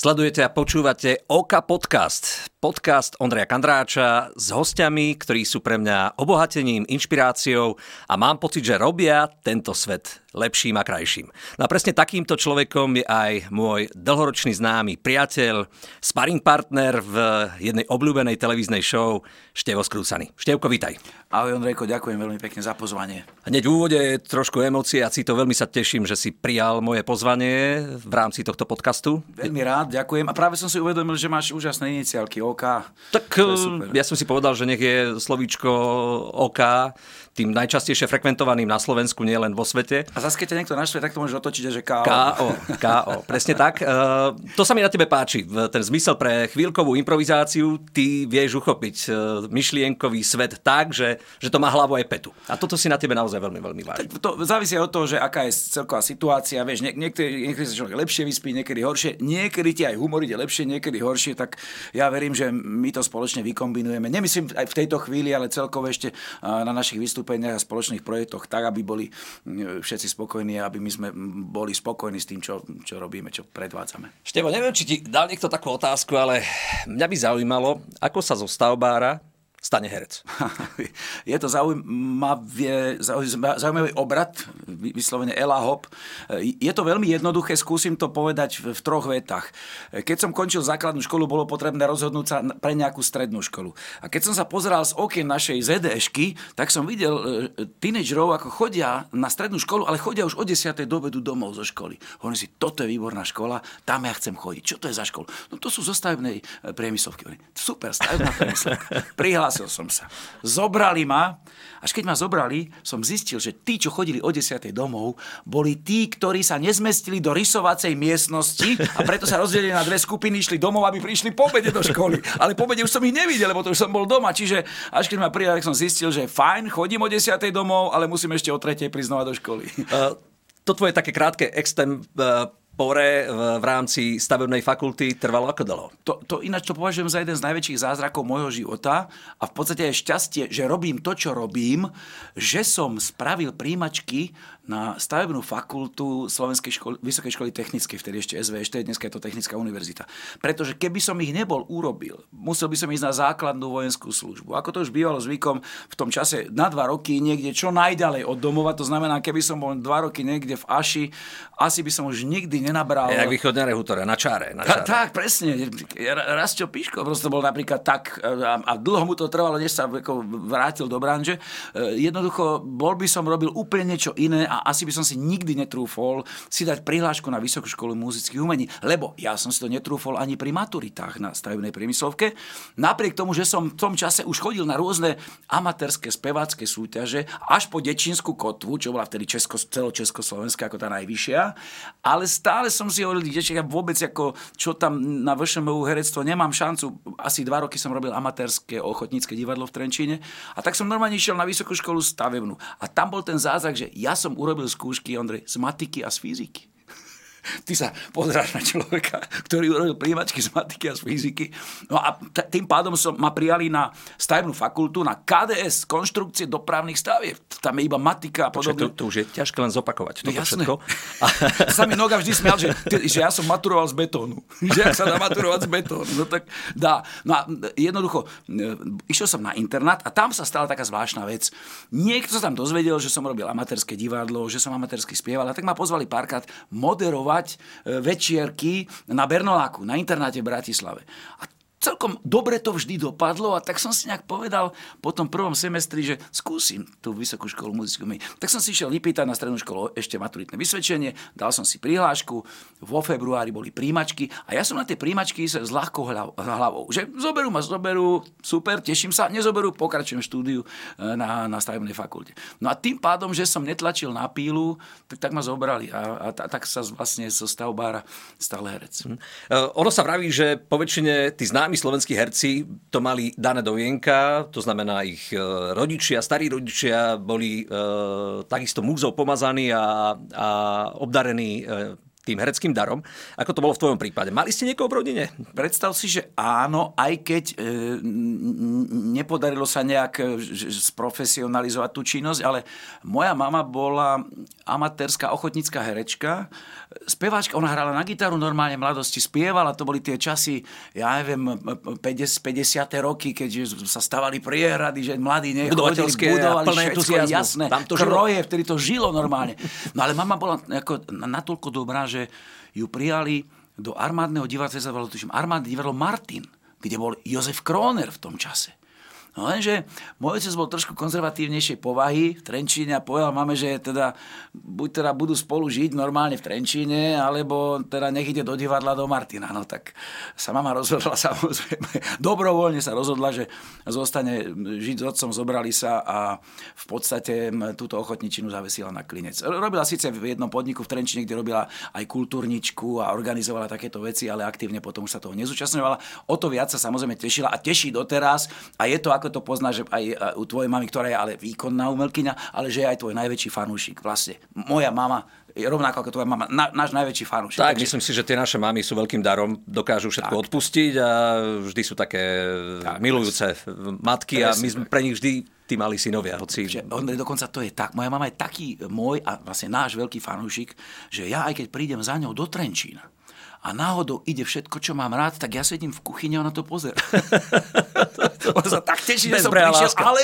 Sledujete a počúvate OK Podcast. Podcast Ondreja Kandráča s hostiami, ktorí sú pre mňa obohatením, inšpiráciou a mám pocit, že robia tento svet lepším a krajším. No a presne takýmto človekom je aj môj dlhoročný známy priateľ, sparring partner v jednej obľúbenej televíznej show Števo Skrúcaný. Števko, vitaj. Ahoj Ondrejko, ďakujem veľmi pekne za pozvanie. Hneď v úvode trošku emócie a to veľmi sa teším, že si prijal moje pozvanie v rámci tohto podcastu. Veľmi rád, ďakujem. A práve som si uvedomil, že máš úžasné iniciálky OK. Tak ja som si povedal, že nech je slovíčko OK tým najčastejšie frekventovaným na Slovensku, nie len vo svete. A zase, keď ťa niekto naštve, tak to môžeš otočiť, že KO. KO, KO, presne tak. Uh, to sa mi na tebe páči. Ten zmysel pre chvíľkovú improvizáciu, ty vieš uchopiť uh, myšlienkový svet tak, že, že to má hlavu aj petu. A toto si na tebe naozaj veľmi, veľmi váži. To závisí od toho, že aká je celková situácia. Vieš, niek- niekedy, niekedy sa človek lepšie vyspí, niekedy horšie. Niekedy ti aj humor ide lepšie, niekedy horšie. Tak ja verím, že my to spoločne vykombinujeme. Nemyslím aj v tejto chvíli, ale celkovo ešte uh, na našich vystúpeniach vystúpeniach a spoločných projektoch tak, aby boli mm, všetci spokojní a aby my sme boli spokojní s tým, čo, čo robíme, čo predvádzame. Števo, neviem, či ti dal niekto takú otázku, ale mňa by zaujímalo, ako sa zo stavbára stane herec. Je to zaujímavý, zaujímavý obrad, vyslovene Ela Hop. Je to veľmi jednoduché, skúsim to povedať v, troch vetách. Keď som končil základnú školu, bolo potrebné rozhodnúť sa pre nejakú strednú školu. A keď som sa pozeral z okien našej ZDŠky, tak som videl e, tínedžerov, ako chodia na strednú školu, ale chodia už o 10. dobedu domov zo školy. Hovorím si, toto je výborná škola, tam ja chcem chodiť. Čo to je za školu? No to sú zo stavebnej e, priemyslovky. Super, stavebná priemyslovka. prihlásil som sa. Zobrali ma, až keď ma zobrali, som zistil, že tí, čo chodili o 10. domov, boli tí, ktorí sa nezmestili do rysovacej miestnosti a preto sa rozdelili na dve skupiny, išli domov, aby prišli po obede do školy. Ale po obede už som ich nevidel, lebo to už som bol doma. Čiže až keď ma prijali, som zistil, že fajn, chodím o 10. domov, ale musím ešte o 3. prísť do školy. Uh, to tvoje také krátke extem, uh pore v, v rámci stavebnej fakulty trvalo ako dlho? To, to ináč to považujem za jeden z najväčších zázrakov môjho života a v podstate je šťastie, že robím to, čo robím, že som spravil príjimačky na stavebnú fakultu Slovenskej školy, Vysokej školy technickej, vtedy ešte SVŠT, dneska je to Technická univerzita. Pretože keby som ich nebol urobil, musel by som ísť na základnú vojenskú službu. Ako to už bývalo zvykom v tom čase na dva roky niekde čo najďalej od domova, to znamená, keby som bol dva roky niekde v Aši, asi by som už nikdy nenabral. Jak východné rehutore, na čáre. Na čáre. Tak, presne. Rastio Piško proste bol napríklad tak a, a dlho mu to trvalo, než sa ako vrátil do branže. E, jednoducho, bol by som robil úplne niečo iné a asi by som si nikdy netrúfol si dať prihlášku na Vysokú školu muzických umení, lebo ja som si to netrúfol ani pri maturitách na stavebnej priemyslovke. Napriek tomu, že som v tom čase už chodil na rôzne amatérske spevácké súťaže, až po Dečínsku kotvu, čo bola vtedy Česko, celočeskoslovenská ako tá najvyššia, ale stále som si hovoril, že ja vôbec ako, čo tam na VŠMU herectvo nemám šancu. Asi dva roky som robil amatérske ochotnícke divadlo v Trenčíne a tak som normálne išiel na Vysokú školu stavebnú. A tam bol ten zázrak, že ja som urobil robil skúšky, Ondrej, z matiky a z fyziky. Ty sa pozráš na človeka, ktorý urobil príjimačky z matiky a z fyziky. No a t- tým pádom som ma prijali na stavebnú fakultu, na KDS, konštrukcie dopravných stavieb. Tam je iba matika a podobne. To, to už je ťažké len zopakovať. Toto Jasné. všetko. sa mi noga vždy smial, že, že ja som maturoval z betónu. Že ak sa dá maturovať z betónu. No tak dá. No a jednoducho, e, išiel som na internát a tam sa stala taká zvláštna vec. Niekto sa tam dozvedel, že som robil amatérske divadlo, že som amatérsky spieval a tak ma pozvali párkrát moderovať moderovať e, večierky na Bernoláku, na internáte v Bratislave. A celkom dobre to vždy dopadlo a tak som si nejak povedal po tom prvom semestri, že skúsim tú vysokú školu muzickú Tak som si išiel vypýtať na strednú školu ešte maturitné vysvedčenie, dal som si prihlášku, vo februári boli príjmačky a ja som na tie príjmačky sa s ľahkou hlavou, že zoberú ma, zoberú, super, teším sa, nezoberú, pokračujem štúdiu e, na, na stavebnej fakulte. No a tým pádom, že som netlačil na pílu, tak, tak ma zobrali a, a tak sa vlastne zo stavbára stal herec. Uh, ono sa vraví, že po väčšine tí známi slovenskí herci to mali dané do vienka, to znamená ich e, rodičia, starí rodičia boli e, takisto múzou pomazaní a, a obdarení e, tým hereckým darom. Ako to bolo v tvojom prípade? Mali ste niekoho v rodine? Predstav si, že áno, aj keď e, nepodarilo sa nejak e, sprofesionalizovať tú činnosť, ale moja mama bola amatérska ochotnícka herečka, speváčka, ona hrala na gitaru normálne v mladosti, spievala, to boli tie časy, ja neviem, 50, 50. roky, keď sa stavali priehrady, že mladí nechodili, budovali všetko, jasné, Tam to kroje, vtedy to žilo normálne. No ale mama bola ako natoľko dobrá, že ju prijali do armádneho divadla, tuším, armádne divadlo Martin, kde bol Jozef Kroner v tom čase. No lenže môj otec bol trošku konzervatívnejšej povahy v Trenčíne a povedal máme, že teda, buď teda budú spolu žiť normálne v Trenčíne, alebo teda nech ide do divadla do Martina. No tak sa mama rozhodla samozrejme, dobrovoľne sa rozhodla, že zostane žiť s otcom, zobrali sa a v podstate túto ochotničinu zavesila na klinec. Robila síce v jednom podniku v Trenčine, kde robila aj kultúrničku a organizovala takéto veci, ale aktívne potom už sa toho nezúčastňovala. O to viac sa samozrejme tešila a teší doteraz a je to ako to poznáš aj u tvojej mamy, ktorá je ale výkonná umelkyňa, ale že je aj tvoj najväčší fanúšik. Vlastne moja mama je rovnako ako tvoja mama, na, náš najväčší fanúšik. Tak, Takže... myslím si, že tie naše mamy sú veľkým darom, dokážu všetko tak. odpustiť a vždy sú také tak, milujúce matky a my sme pre nich vždy tí mali synovia. Hoci... Že on, dokonca to je tak. Moja mama je taký môj a vlastne náš veľký fanúšik, že ja aj keď prídem za ňou do Trenčína, a náhodou ide všetko, čo mám rád, tak ja sedím v kuchyni a na to pozerám. On sa tak teší, že som prišiel, láska. ale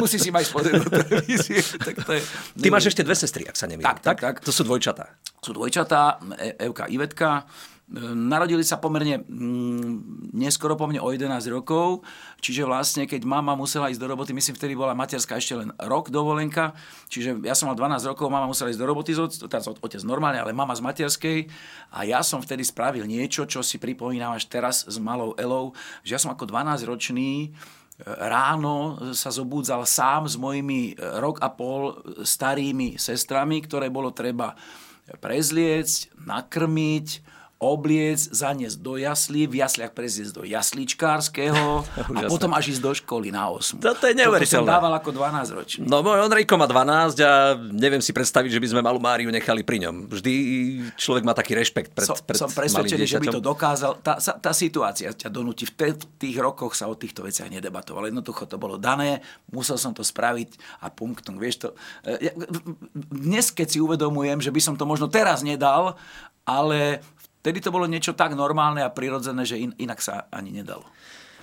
musí si mať pozrieť do televízie. Tak to je... Ty máš ešte dve sestry, ak sa nemýlim. Tak, tak, tak. To sú dvojčatá. Sú dvojčatá, Evka Ivetka. Narodili sa pomerne mm, neskoro po mne o 11 rokov, čiže vlastne keď mama musela ísť do roboty, myslím, vtedy bola materská ešte len rok dovolenka, čiže ja som mal 12 rokov, mama musela ísť do roboty, teraz otec normálne, ale mama z materskej. A ja som vtedy spravil niečo, čo si pripomínam až teraz s malou Elou, že ja som ako 12-ročný e, ráno sa zobúdzal sám s mojimi e, rok a pol starými sestrami, ktoré bolo treba prezliecť, nakrmiť, obliec, zaniesť do jaslí, v jasliach prezliecť do jasličkárskeho a potom až ísť do školy na 8. Toto je neuveriteľné. To som dával ako 12 ročný. No môj Ondrejko má 12 a neviem si predstaviť, že by sme malú Máriu nechali pri ňom. Vždy človek má taký rešpekt pred, som, pred Som presvedčený, že by to dokázal. Tá, tá situácia ťa donúti. V, te, v tých rokoch sa o týchto veciach nedebatovalo. Jednoducho to bolo dané, musel som to spraviť a punktum. Vieš to, e, dnes, keď si uvedomujem, že by som to možno teraz nedal, ale Tedy to bolo niečo tak normálne a prirodzené, že in, inak sa ani nedalo.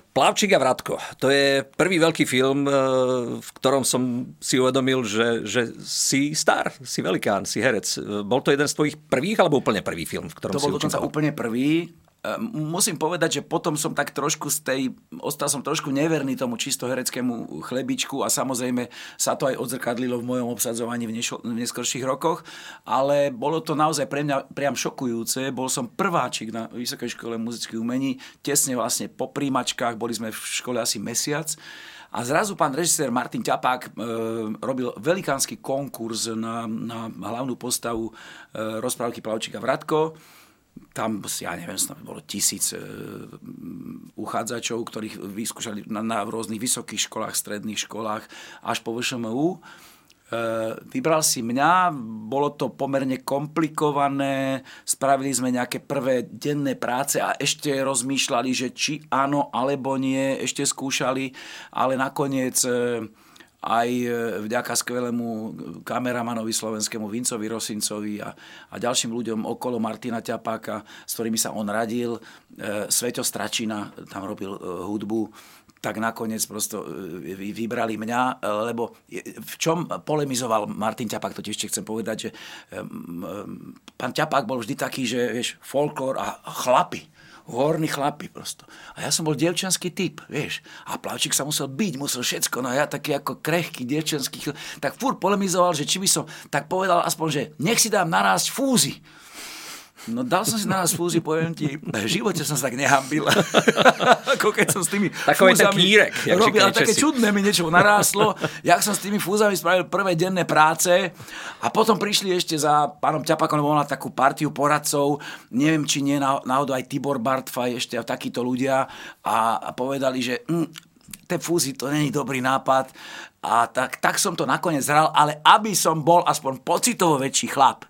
Plavčík a Vratko. To je prvý veľký film, e, v ktorom som si uvedomil, že, že si star, si velikán, si herec. E, bol to jeden z tvojich prvých alebo úplne prvý film, v ktorom to si bol dokonca úplne prvý. Ehm, musím povedať, že potom som tak trošku z tej, ostal som trošku neverný tomu čisto hereckému chlebičku a samozrejme sa to aj odzrkadlilo v mojom obsadzovaní v, nešo, v neskorších rokoch, ale bolo to naozaj pre mňa priam šokujúce. Bol som prváčik na Vysokej škole muzických umení, tesne vlastne po príjmačkách, boli sme v škole asi mesiac. A zrazu pán režisér Martin Ťapák e, robil velikánsky konkurs na, na hlavnú postavu e, rozprávky Plavčíka Vratko tam, ja neviem, snad bolo tisíc e, uchádzačov, ktorých vyskúšali na, na rôznych vysokých školách, stredných školách, až po VŠMU. E, vybral si mňa, bolo to pomerne komplikované, spravili sme nejaké prvé denné práce a ešte rozmýšľali, že či áno alebo nie, ešte skúšali, ale nakoniec... E, aj e, vďaka skvelému kameramanovi slovenskému Vincovi Rosincovi a, a ďalším ľuďom okolo Martina Ťapáka, s ktorými sa on radil. E, Sveto Stračina tam robil e, hudbu tak nakoniec prosto vybrali mňa, lebo v čom polemizoval Martin Ťapák, to ešte chcem povedať, že pán Ťapák bol vždy taký, že vieš, folklór a chlapy horní chlapi prosto. A ja som bol dievčanský typ, vieš. A plavčík sa musel byť, musel všetko. No a ja taký ako krehký dievčanský, tak fur polemizoval, že či by som tak povedal aspoň, že nech si dám narásť fúzy. No dal som si na nás fúzi, poviem ti, v živote som sa tak nehambil. Ako keď som s tými Takový fúzami kýrek, robil, a také čudné mi niečo naráslo. Jak som s tými fúzami spravil prvé denné práce a potom prišli ešte za pánom Ťapakom, lebo na takú partiu poradcov, neviem, či nie náhodou aj Tibor Bartfaj, ešte takíto ľudia a, a povedali, že hm, tie fúzy, to není dobrý nápad. A tak, tak som to nakoniec hral, ale aby som bol aspoň pocitovo väčší chlap,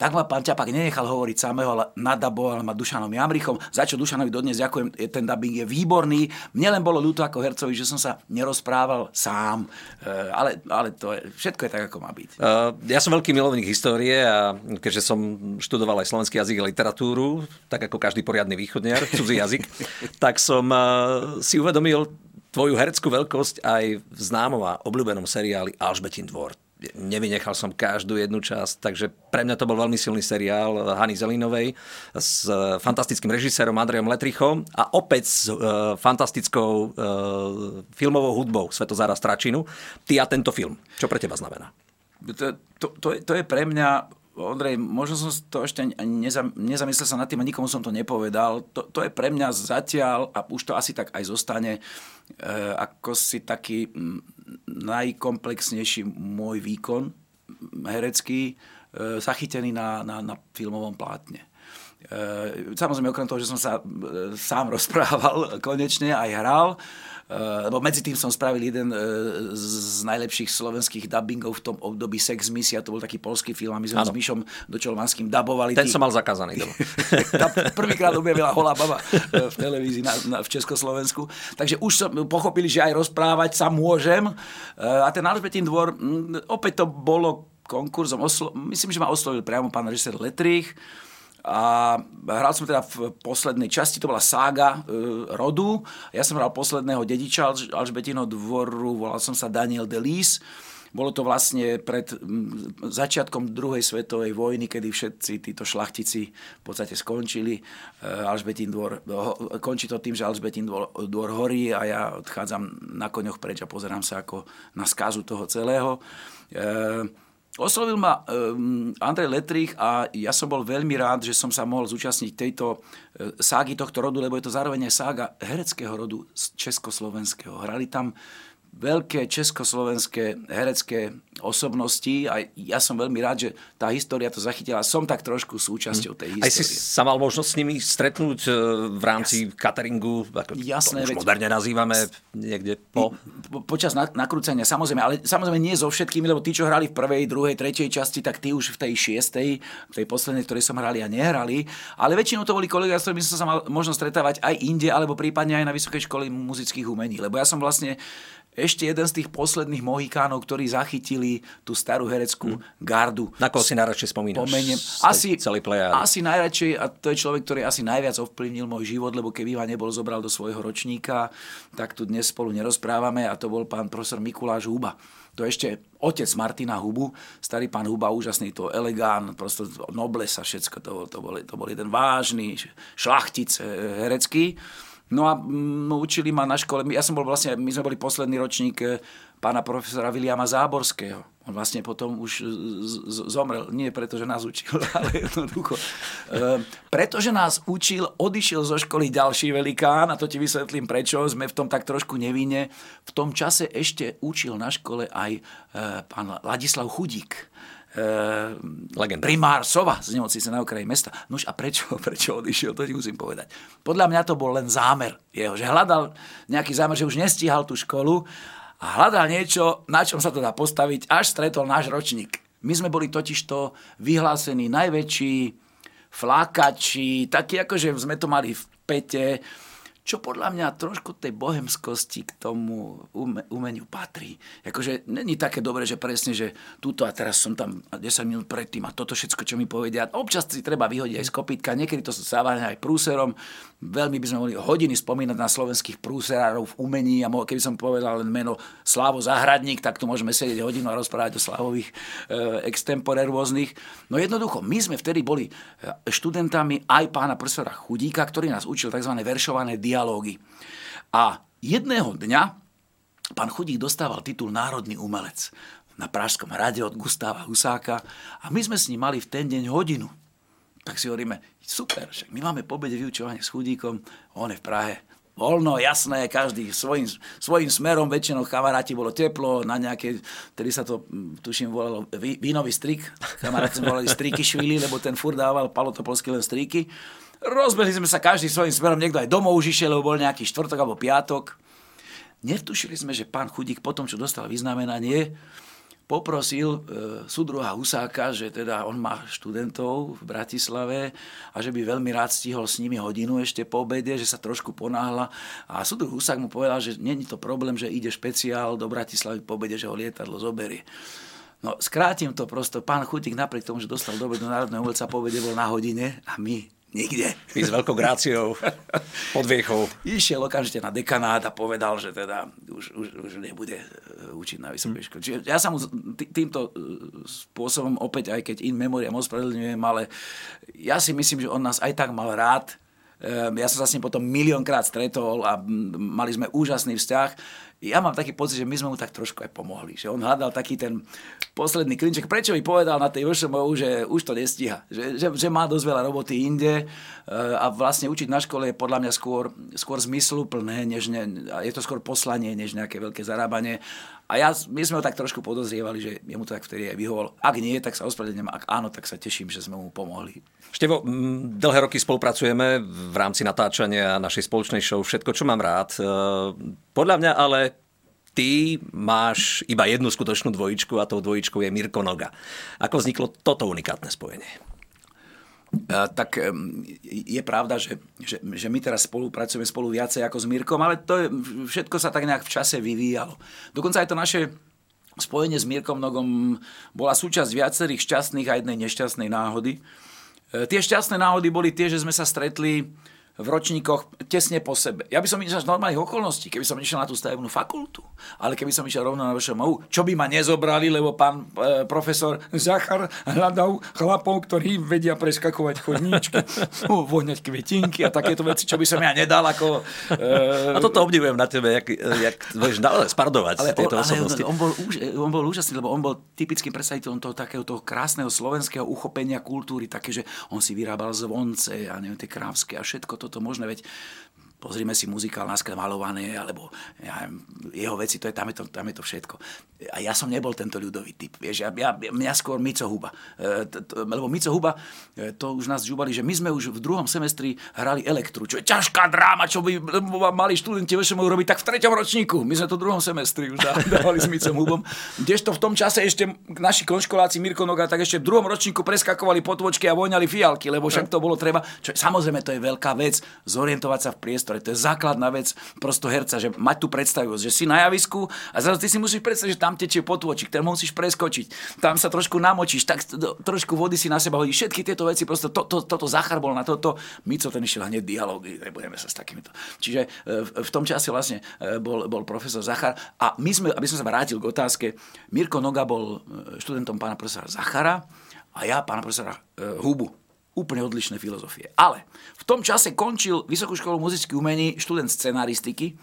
tak ma pán Ťapak nenechal hovoriť samého, ale nadaboval ma Dušanom Jamrichom, za čo Dušanovi dodnes ďakujem, ten dubbing je výborný. Mne len bolo ľúto ako hercovi, že som sa nerozprával sám, e, ale, ale to je, všetko je tak, ako má byť. Uh, ja som veľký milovník histórie a keďže som študoval aj slovenský jazyk a literatúru, tak ako každý poriadny východniar, cudzí jazyk, tak som uh, si uvedomil tvoju hereckú veľkosť aj v známom a obľúbenom seriáli Alžbetin dvor nevynechal som každú jednu časť, takže pre mňa to bol veľmi silný seriál Hany Zelinovej s e, fantastickým režisérom Andrejom Letrichom a opäť s uh, fantastickou uh, filmovou hudbou Svetozára Stračinu. Ty a tento film. Čo pre teba znamená? To, to, to, je, to je pre mňa Ondrej, možno som to ešte nezam, nezamyslel sa nad tým a nikomu som to nepovedal. To, to je pre mňa zatiaľ, a už to asi tak aj zostane, e, ako si taký najkomplexnejší môj výkon herecký, e, zachytený na, na, na filmovom plátne. E, samozrejme, okrem toho, že som sa e, sám rozprával, konečne aj hral, lebo medzi tým som spravil jeden z najlepších slovenských dubbingov v tom období Sex Misia, to bol taký polský film a my sme ano. s Myšom Dočolmanským dubovali. Ten tý... som mal zakázaný doma. prvýkrát objavila holá baba v televízii na, na, v Československu. Takže už som pochopili, že aj rozprávať sa môžem. A ten Alžbetín dvor, opäť to bolo konkurzom, oslo... myslím, že ma oslovil priamo pán režisér Letrich, a hral som teda v poslednej časti, to bola sága e, rodu. Ja som hral posledného dediča Alž- dvoru, volal som sa Daniel Delis. Bolo to vlastne pred začiatkom druhej svetovej vojny, kedy všetci títo šlachtici v podstate skončili. E, Alžbetín dvor, končí to tým, že Alžbetín dvor, dvor horí a ja odchádzam na koňoch preč a pozerám sa ako na skazu toho celého. E, Oslovil ma um, Andrej Letrich a ja som bol veľmi rád, že som sa mohol zúčastniť tejto uh, ságy tohto rodu, lebo je to zároveň aj sága hereckého rodu československého. Hrali tam veľké československé herecké osobnosti a ja som veľmi rád, že tá história to zachytila. Som tak trošku súčasťou tej histórie. Aj si sa mal možnosť s nimi stretnúť e, v rámci Jas... cateringu, ako Jasné, to veď... moderne nazývame niekde po... po počas nakrúcania, samozrejme, ale samozrejme nie so všetkými, lebo tí, čo hrali v prvej, druhej, tretej časti, tak tí už v tej šiestej, v tej poslednej, ktorej som hrali a nehrali. Ale väčšinou to boli kolegovia, s ktorými som sa mal možnosť stretávať aj inde, alebo prípadne aj na Vysokej škole muzických umení. Lebo ja som vlastne ešte jeden z tých posledných mohikánov, ktorí zachytili tú starú hereckú hmm. gardu. Na koho si najradšej spomínaš? Pomeniem. Asi, celý asi najradšej, a to je človek, ktorý asi najviac ovplyvnil môj život, lebo keby ma nebol zobral do svojho ročníka, tak tu dnes spolu nerozprávame a to bol pán profesor Mikuláš Huba. To je ešte otec Martina Hubu, starý pán Huba, úžasný to elegán, prosto noblesa, všetko, to, to, bol, to bol jeden vážny šlachtic eh, herecký. No a m, mm, učili ma na škole, ja som bol vlastne, my sme boli posledný ročník eh, pána profesora Viliama Záborského. On vlastne potom už zomrel. Nie preto, že nás učil, ale jednoducho. E, pretože nás učil, odišiel zo školy ďalší velikán, a to ti vysvetlím prečo, sme v tom tak trošku nevine. V tom čase ešte učil na škole aj e, pán Ladislav Chudík e, primár Sova z nemocnice na okraji mesta. Nož a prečo, prečo odišiel, to ti musím povedať. Podľa mňa to bol len zámer jeho, že hľadal nejaký zámer, že už nestíhal tú školu a hľadal niečo, na čom sa to dá postaviť, až stretol náš ročník. My sme boli totižto vyhlásení najväčší flákači, takí ako, že sme to mali v pete, čo podľa mňa trošku tej bohemskosti k tomu umeniu patrí. Akože není také dobré, že presne, že túto a teraz som tam 10 minút predtým a toto všetko, čo mi povedia. Občas si treba vyhodiť aj z kopítka, niekedy to sa aj prúserom. Veľmi by sme mohli hodiny spomínať na slovenských prúserárov v umení a keby som povedal len meno Slavo Zahradník, tak tu môžeme sedieť hodinu a rozprávať o Slavových e, extempore rôznych. No jednoducho, my sme vtedy boli e, študentami aj pána profesora Chudíka, ktorý nás učil tzv. veršované dialógy. A jedného dňa pán Chudík dostával titul Národný umelec na Pražskom hrade od Gustáva Husáka a my sme s ním mali v ten deň hodinu. Tak si hovoríme, super, však my máme pobede vyučovanie s chudíkom, on je v Prahe, voľno, jasné, každý svojim, svojim smerom, väčšinou kamaráti bolo teplo, na nejaké, tedy sa to, hm, tuším, volalo vínový strik, kamaráti sme volali striky švili, lebo ten fur dával palotopolský len striky. Rozbehli sme sa každý svojim smerom, niekto aj domov už išiel, lebo bol nejaký štvrtok alebo piatok. Netušili sme, že pán Chudík po tom, čo dostal vyznamenanie, poprosil e, súdruha Husáka, že teda on má študentov v Bratislave a že by veľmi rád stihol s nimi hodinu ešte po obede, že sa trošku ponáhla. A súdruh Husák mu povedal, že není to problém, že ide špeciál do Bratislavy po obede, že ho lietadlo zoberie. No, skrátim to prosto. Pán Chutík napriek tomu, že dostal do do Národného umelca po bol na hodine a my Nikde. My s veľkou gráciou, podviechou. Išiel okamžite na dekanát a povedal, že teda už, už, už nebude e, učiť na vysokej škole. Čiže ja sa mu týmto e, spôsobom opäť, aj keď in memoriam ospravedlňujem, ale ja si myslím, že on nás aj tak mal rád. E, ja som sa s ním potom miliónkrát stretol a mali sme úžasný vzťah ja mám taký pocit, že my sme mu tak trošku aj pomohli. Že on hľadal taký ten posledný klinček. Prečo mi povedal na tej VŠMU, že už to nestíha. Že, že, že má dosť veľa roboty inde eh, a vlastne učiť na škole je podľa mňa skôr, skôr zmysluplné, než ne, je to skôr poslanie, než nejaké veľké zarábanie. A ja, my sme ho tak trošku podozrievali, že jemu to tak vtedy aj vyhovalo. Ak nie, tak sa ospravedlňujem. Ak áno, tak sa teším, že sme mu pomohli. Števo, dlhé roky spolupracujeme v rámci natáčania našej spoločnej show Všetko, čo mám rád. E, podľa mňa ale ty máš iba jednu skutočnú dvojičku a tou dvojičkou je Mirko Noga. Ako vzniklo toto unikátne spojenie? Tak je pravda, že, že, že my teraz spolupracujeme spolu viacej ako s Mirkom, ale to je, všetko sa tak nejak v čase vyvíjalo. Dokonca aj to naše spojenie s Mirkom Nogom bola súčasť viacerých šťastných a jednej nešťastnej náhody. E, tie šťastné náhody boli tie, že sme sa stretli v ročníkoch tesne po sebe. Ja by som išiel z normálnych okolností, keby som išiel na tú stavebnú fakultu, ale keby som išiel rovno na VŠMU, čo by ma nezobrali, lebo pán e, profesor Zachar hľadal chlapov, ktorí vedia preskakovať chodníčky, voňať kvetinky a takéto veci, čo by som ja nedal ako... E... A toto obdivujem na tebe, jak, jak budeš spardovať ale tieto on, osobnosti. On, on, bol, on bol úžasný, lebo on bol typickým predstaviteľom toho takého toho krásneho slovenského uchopenia kultúry, také, že on si vyrábal zvonce a neviem, tie krávské a všetko to toto možné, veď pozrime si muzikál na malované, alebo ja, jeho veci, to je, tam, je to, tam je to všetko. A ja som nebol tento ľudový typ. Vieš, ja, ja, mňa skôr Mico Huba. E, t, t, lebo Mico Huba, e, to už nás žúbali, že my sme už v druhom semestri hrali elektru, čo je ťažká dráma, čo by mali študenti VŠMU robiť tak v treťom ročníku. My sme to v druhom semestri už dávali s Micom Hubom. Kdežto v tom čase ešte naši konškoláci Mirko Noga tak ešte v druhom ročníku preskakovali potvočky a voňali fialky, lebo však to bolo treba. Čo, samozrejme, to je veľká vec, zorientovať sa v priestore. To je základná vec prosto herca, že mať tú predstavivosť, že si na javisku a zrazu ty si musíš predstaviť, že tam tečie potôčik, ten musíš preskočiť, tam sa trošku namočíš, tak trošku vody si na seba hodíš. Všetky tieto veci, prosto to, to, toto Zachar bol na toto, co ten išiel hneď dialógy, nebudeme sa s takýmito. Čiže e, v tom čase vlastne e, bol, bol profesor Zachar a my sme, aby som sa vrátil k otázke, Mirko Noga bol e, študentom pána profesora Zachara a ja pána profesora Hubu úplne odlišné filozofie. Ale v tom čase končil Vysokú školu muzických umení študent scenaristiky,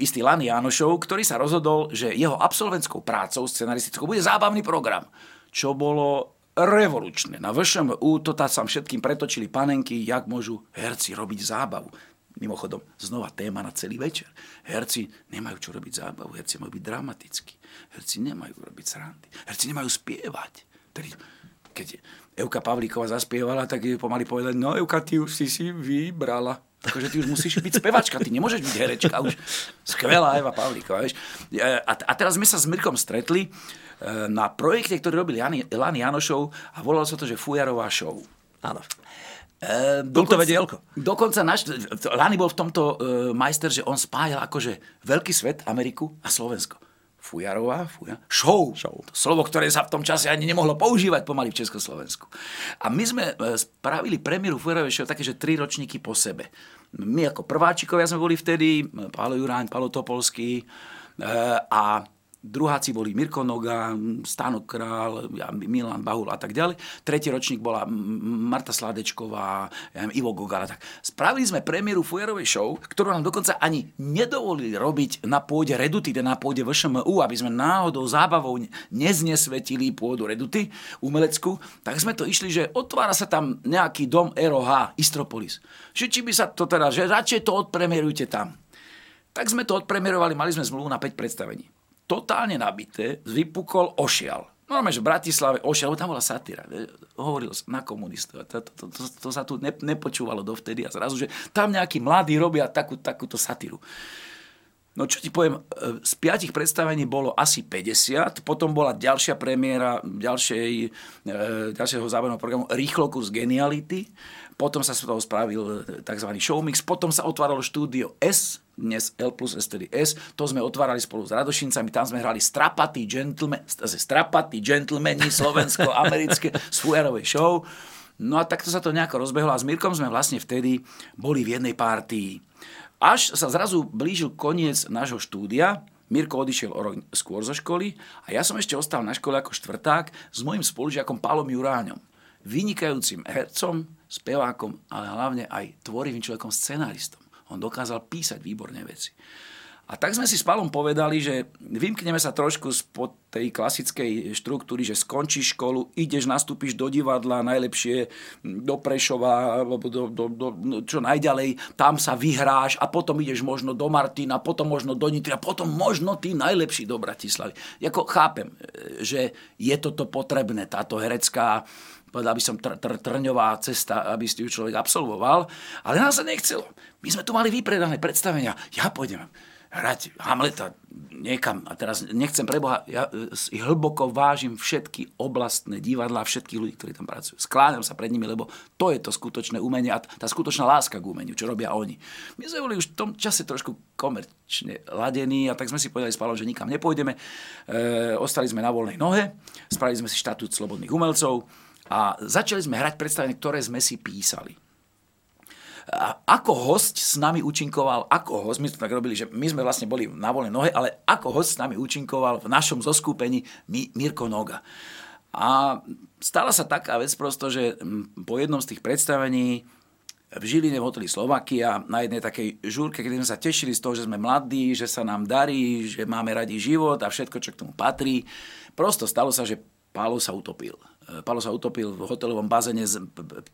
istý Lan Janošov, ktorý sa rozhodol, že jeho absolventskou prácou scenaristickou bude zábavný program, čo bolo revolučné. Na VŠMU to tá sa všetkým pretočili panenky, jak môžu herci robiť zábavu. Mimochodom, znova téma na celý večer. Herci nemajú čo robiť zábavu, herci majú byť dramatickí. Herci nemajú robiť srandy. Herci nemajú spievať. Tedy, keď Euka Pavlíková zaspievala, tak je pomaly povedať, no Euka, ty už si si vybrala. Takže ty už musíš byť spevačka, ty nemôžeš byť herečka. Už skvelá Eva Pavlíková. Vieš. A, a teraz sme sa s Mirkom stretli e, na projekte, ktorý robil Jan, Lan Janošov a volalo sa to, že Fujarová show. Áno. E, dokonca, vedielko. Dokonca naš, Lani bol v tomto e, majster, že on spájal akože veľký svet, Ameriku a Slovensko. Fujarová, fuja, show. show. To slovo, ktoré sa v tom čase ani nemohlo používať pomaly v Československu. A my sme e, spravili premiéru Fujarovej show také, že tri ročníky po sebe. My ako prváčikovia sme boli vtedy, Pálo Juráň, Pálo Topolský e, a druháci boli Mirko Noga, Stano Král, Milan Bahul a tak ďalej. Tretí ročník bola Marta Sladečková, Ivo Gogara. Tak spravili sme premiéru Fujerovej show, ktorú nám dokonca ani nedovolili robiť na pôde Reduty, teda na pôde VŠMU, aby sme náhodou zábavou neznesvetili pôdu Reduty umeleckú. Tak sme to išli, že otvára sa tam nejaký dom ROH, Istropolis. Že či by sa to teda, že radšej to odpremierujte tam. Tak sme to odpremierovali, mali sme zmluvu na 5 predstavení totálne nabité, vypukol ošial. Normálne, že v Bratislave ošial, tam bola satíra. Hovoril na komunistov. To, to, to, to, to sa tu ne, nepočúvalo dovtedy a zrazu, že tam nejakí mladí robia takú, takúto satíru. No čo ti poviem, e, z piatich predstavení bolo asi 50, potom bola ďalšia premiéra ďalšej, e, ďalšieho zábavného programu Rýchlokus Geniality, potom sa z toho spravil e, tzv. showmix, potom sa otváralo štúdio S, dnes L plus S, tedy S, to sme otvárali spolu s Radošincami, tam sme hrali Strapatý gentleman, Strapatý gentlemani slovensko-americké z fujarovej show. No a takto sa to nejako rozbehlo a s Mirkom sme vlastne vtedy boli v jednej pártii. Až sa zrazu blížil koniec nášho štúdia, Mirko odišiel o rok skôr zo školy a ja som ešte ostal na škole ako štvrták s mojim spolužiakom Pálom Juráňom. Vynikajúcim hercom, spevákom, ale hlavne aj tvorivým človekom, scenáristom. On dokázal písať výborné veci. A tak sme si s Palom povedali, že vymkneme sa trošku spod tej klasickej štruktúry, že skončíš školu, ideš, nastúpiš do divadla, najlepšie do Prešova, do, do, do, čo najďalej, tam sa vyhráš a potom ideš možno do Martina, potom možno do Nitry a potom možno ty najlepší do Bratislavy. Jako chápem, že je toto potrebné, táto herecká povedal by som, tr- tr- trňová cesta, aby si ju človek absolvoval, ale nás sa nechcelo. My sme tu mali vypredané predstavenia. Ja pôjdem hrať Hamleta niekam. A teraz nechcem preboha, ja si hlboko vážim všetky oblastné divadlá, všetkých ľudí, ktorí tam pracujú. Skláňam sa pred nimi, lebo to je to skutočné umenie a tá skutočná láska k umeniu, čo robia oni. My sme boli už v tom čase trošku komerčne ladení a tak sme si povedali s Pálom, že nikam nepôjdeme. E, ostali sme na voľnej nohe, spravili sme si štatút slobodných umelcov a začali sme hrať predstavenie, ktoré sme si písali ako host s nami účinkoval, ako host, my sme tak robili, že my sme vlastne boli na voľnej nohe, ale ako host s nami účinkoval v našom zoskupení Mirko Noga. A stala sa taká vec prosto, že po jednom z tých predstavení v Žiline v hoteli Slovakia na jednej takej žúrke, keď sme sa tešili z toho, že sme mladí, že sa nám darí, že máme radi život a všetko, čo k tomu patrí. Prosto stalo sa, že Pálo sa utopil. Palo sa utopil v hotelovom bazéne.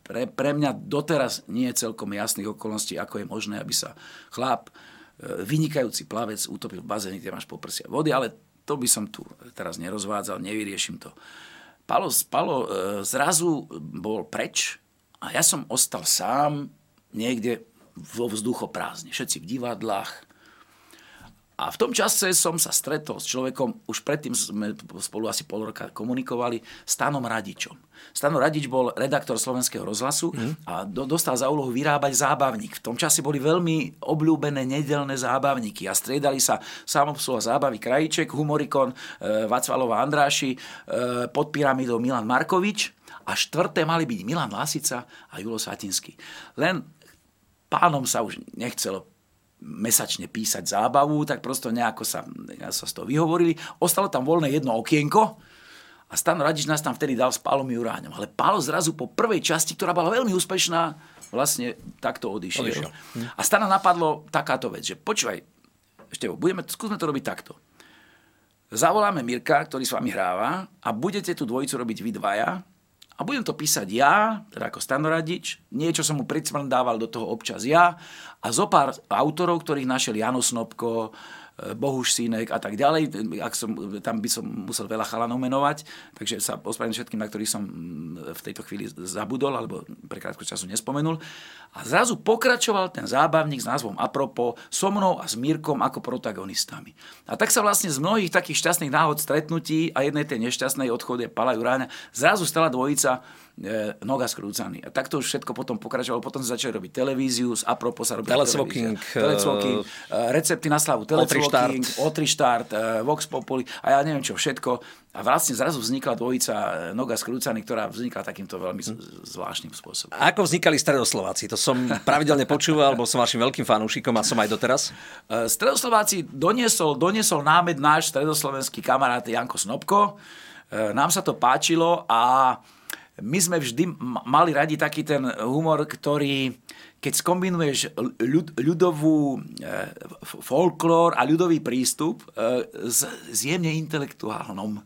Pre, pre mňa doteraz nie je celkom jasných okolností, ako je možné, aby sa chlap, e, vynikajúci plavec, utopil v bazéne, kde máš poprsia vody, ale to by som tu teraz nerozvádzal, nevyriešim to. Palo, Palo e, zrazu bol preč a ja som ostal sám niekde vo vzduchoprázdne. Všetci v divadlách, a v tom čase som sa stretol s človekom, už predtým sme spolu asi pol roka komunikovali, Stanom Radičom. Stano Radič bol redaktor slovenského rozhlasu mm. a do, dostal za úlohu vyrábať zábavník. V tom čase boli veľmi obľúbené nedelné zábavníky a striedali sa samobsluha zábavy Krajíček, Humorikon, e, Vacvalova Andráši, e, pod pyramidou Milan Markovič a štvrté mali byť Milan Lasica a Julo Satinsky. Len pánom sa už nechcelo mesačne písať zábavu, tak prosto nejako sa, sa z toho vyhovorili. Ostalo tam voľné jedno okienko a Stan Radič nás tam vtedy dal s Pálom Juráňom. Ale Pálo zrazu po prvej časti, ktorá bola veľmi úspešná, vlastne takto odišiel. odišiel. A Stana napadlo takáto vec, že počúvaj, ešte budeme, skúsme to robiť takto. Zavoláme Mirka, ktorý s vami hráva a budete tú dvojicu robiť vy dvaja a budem to písať ja, teda ako stanoradič, niečo som mu dával do toho občas ja a zo pár autorov, ktorých našiel Jano Snobko, Bohuš Sínek a tak ďalej. Ak som, tam by som musel veľa chalanov menovať, takže sa ospravedlňujem všetkým, na ktorých som v tejto chvíli zabudol alebo pre krátku času nespomenul. A zrazu pokračoval ten zábavník s názvom Apropo so mnou a s Mírkom ako protagonistami. A tak sa vlastne z mnohých takých šťastných náhod stretnutí a jednej tej nešťastnej odchode Pala Juráňa zrazu stala dvojica e, noga skrúcaný. A takto už všetko potom pokračovalo. Potom sme začali robiť televíziu, z Apropo sa robila Telecvoking, Telecvoking, uh, recepty na slavu, Telecvoking, Otrištart, uh, Vox Populi a ja neviem čo všetko. A vlastne zrazu vznikla dvojica noga skrúcaný, ktorá vznikla takýmto veľmi zvláštnym spôsobom. A ako vznikali stredoslováci? To som pravidelne počúval, bol som vašim veľkým fanúšikom a som aj doteraz. Uh, stredoslováci doniesol, doniesol námed náš stredoslovenský kamarát Janko Snobko. Uh, nám sa to páčilo a my sme vždy mali radi taký ten humor, ktorý keď skombinuješ ľud, ľudovú e, folklór a ľudový prístup e, s, s jemne intelektuálnom.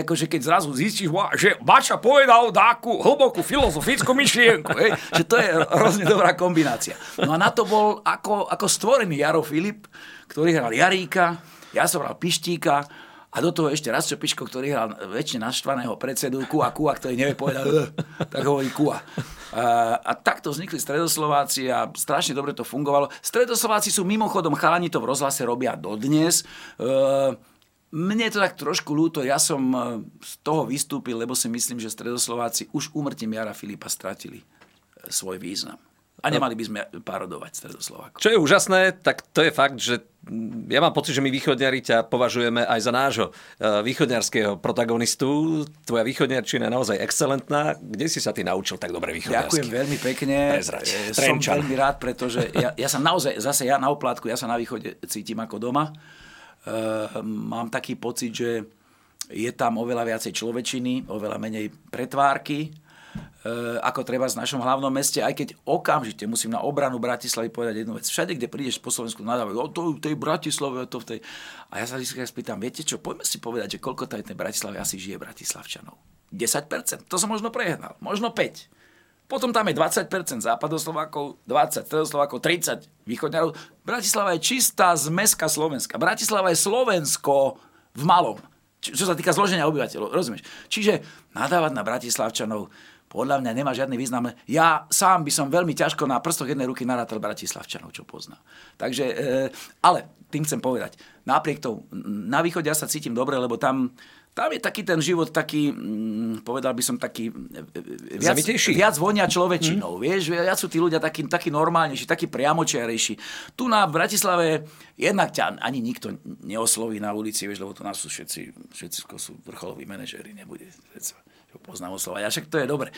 Akože keď zrazu zistíš, že Bača povedal takú hlbokú filozofickú myšlienku, hej, že to je hrozne dobrá kombinácia. No a na to bol ako, ako stvorený Jaro Filip, ktorý hral Jaríka, ja som hral Pištíka A do toho ešte raz Piško, ktorý hral väčšine naštvaného predsedu Kua Kua, ktorý nevie povedať, tak hovorí Kua. A, a takto vznikli Stredoslováci a strašne dobre to fungovalo. Stredoslováci sú mimochodom, chalani to v rozhlase robia dodnes. E, mne je to tak trošku ľúto, ja som e, z toho vystúpil, lebo si myslím, že Stredoslováci už úmrtím Jara Filipa stratili e, svoj význam. A nemali by sme parodovať Stredoslovákov. Čo je úžasné, tak to je fakt, že ja mám pocit, že my východňari ťa považujeme aj za nášho eh, východňarského protagonistu. Tvoja východňarčina je naozaj excelentná. Kde si sa ty naučil tak dobre východňarsky? Ďakujem veľmi pekne. Prezrať. Eh, Som Trenčan. veľmi rád, pretože ja, ja sa naozaj, zase ja na oplátku, ja sa na východe cítim ako doma. Uh, mám taký pocit, že je tam oveľa viacej človečiny, oveľa menej pretvárky, ako treba v našom hlavnom meste, aj keď okamžite musím na obranu Bratislavy povedať jednu vec. Všade, kde prídeš po Slovensku, nadávajú, o to v tej Bratislave, o to v tej... A ja sa vždy spýtam, viete čo, poďme si povedať, že koľko tady tej Bratislave asi žije Bratislavčanov. 10%, to som možno prehnal, možno 5. Potom tam je 20% západoslovákov, 20 stredoslovákov, 30 východňarov. Bratislava je čistá zmeska Slovenska. Bratislava je Slovensko v malom. Čo sa týka zloženia obyvateľov, rozumieš? Čiže nadávať na Bratislavčanov podľa mňa nemá žiadny význam. Ja sám by som veľmi ťažko na prstoch jednej ruky narátal Bratislavčanov, čo poznám. Takže, e, ale tým chcem povedať, napriek tomu, na východe ja sa cítim dobre, lebo tam, tam je taký ten život taký, mm, povedal by som taký e, e, viac, Zamitejší. viac vonia človečinou, mm. vieš, viac sú tí ľudia takí, takí normálnejší, takí priamočiarejší. Tu na Bratislave jednak ťa ani nikto neosloví na ulici, vieš, lebo tu nás sú všetci, všetci sú vrcholoví manažéri, nebude ho poznám. A však to je dobre.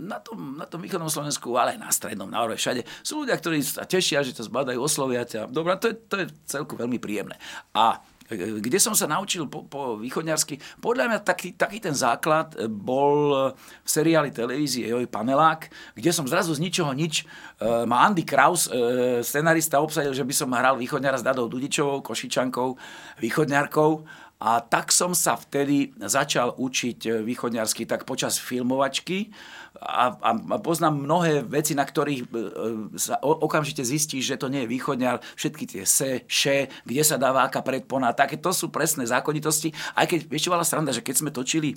Na tom, na tom východnom Slovensku, ale aj na strednom, na Orve, všade sú ľudia, ktorí sa tešia, že to zbadajú, oslovia ťa. Dobre, to je, to je celku veľmi príjemné. A e, kde som sa naučil po, po východňarsky, podľa mňa taký, taký ten základ bol v seriáli televízie Joj Panelák, kde som zrazu z ničoho nič, e, ma Andy Kraus, e, scenarista, obsadil, že by som hral východňara s Dadou Dudičovou, Košičankou, východňarkou a tak som sa vtedy začal učiť východňarsky tak počas filmovačky a, a, a poznám mnohé veci, na ktorých e, sa o, okamžite zistíš, že to nie je východňar, všetky tie se, še, kde sa dáva aká predpona, také to sú presné zákonitosti. Aj keď, čo bola sranda, že keď sme točili e,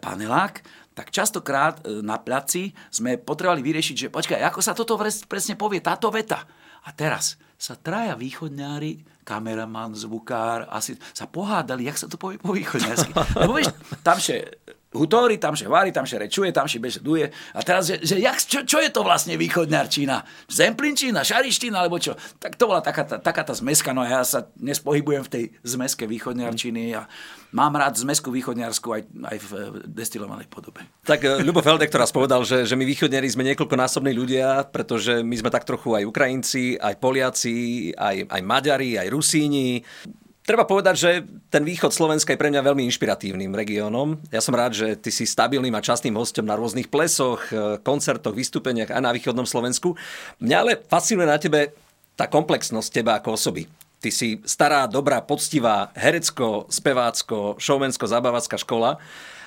panelák, tak častokrát e, na placi sme potrebovali vyriešiť, že počkaj, ako sa toto presne povie, táto veta. A teraz sa traja východňári, kameraman, zvukár, asi sa pohádali, jak sa to povie po východňarsky. Lebo vieš, tam še hutóri, tam še vári, tam še rečuje, tam še beže duje. A teraz, že, že jak, čo, čo, je to vlastne východňarčina? Zemplinčina, šariština, alebo čo? Tak to bola taká tá, taká tá zmeska, no ja sa dnes pohybujem v tej zmeske východňarčiny a mám rád zmesku východňarsku aj, aj v destilovanej podobe. Tak e, Ľubo Feldek to raz povedal, že, že my východňari sme niekoľkonásobní ľudia, pretože my sme tak trochu aj Ukrajinci, aj Poliaci, aj, aj Maďari, aj Rusíni. Treba povedať, že ten východ Slovenska je pre mňa veľmi inšpiratívnym regiónom. Ja som rád, že ty si stabilným a častým hostom na rôznych plesoch, e, koncertoch, vystúpeniach aj na východnom Slovensku. Mňa ale fascinuje na tebe tá komplexnosť teba ako osoby. Ty si stará, dobrá, poctivá, herecko, spevácko, showmansko, zabávačská škola.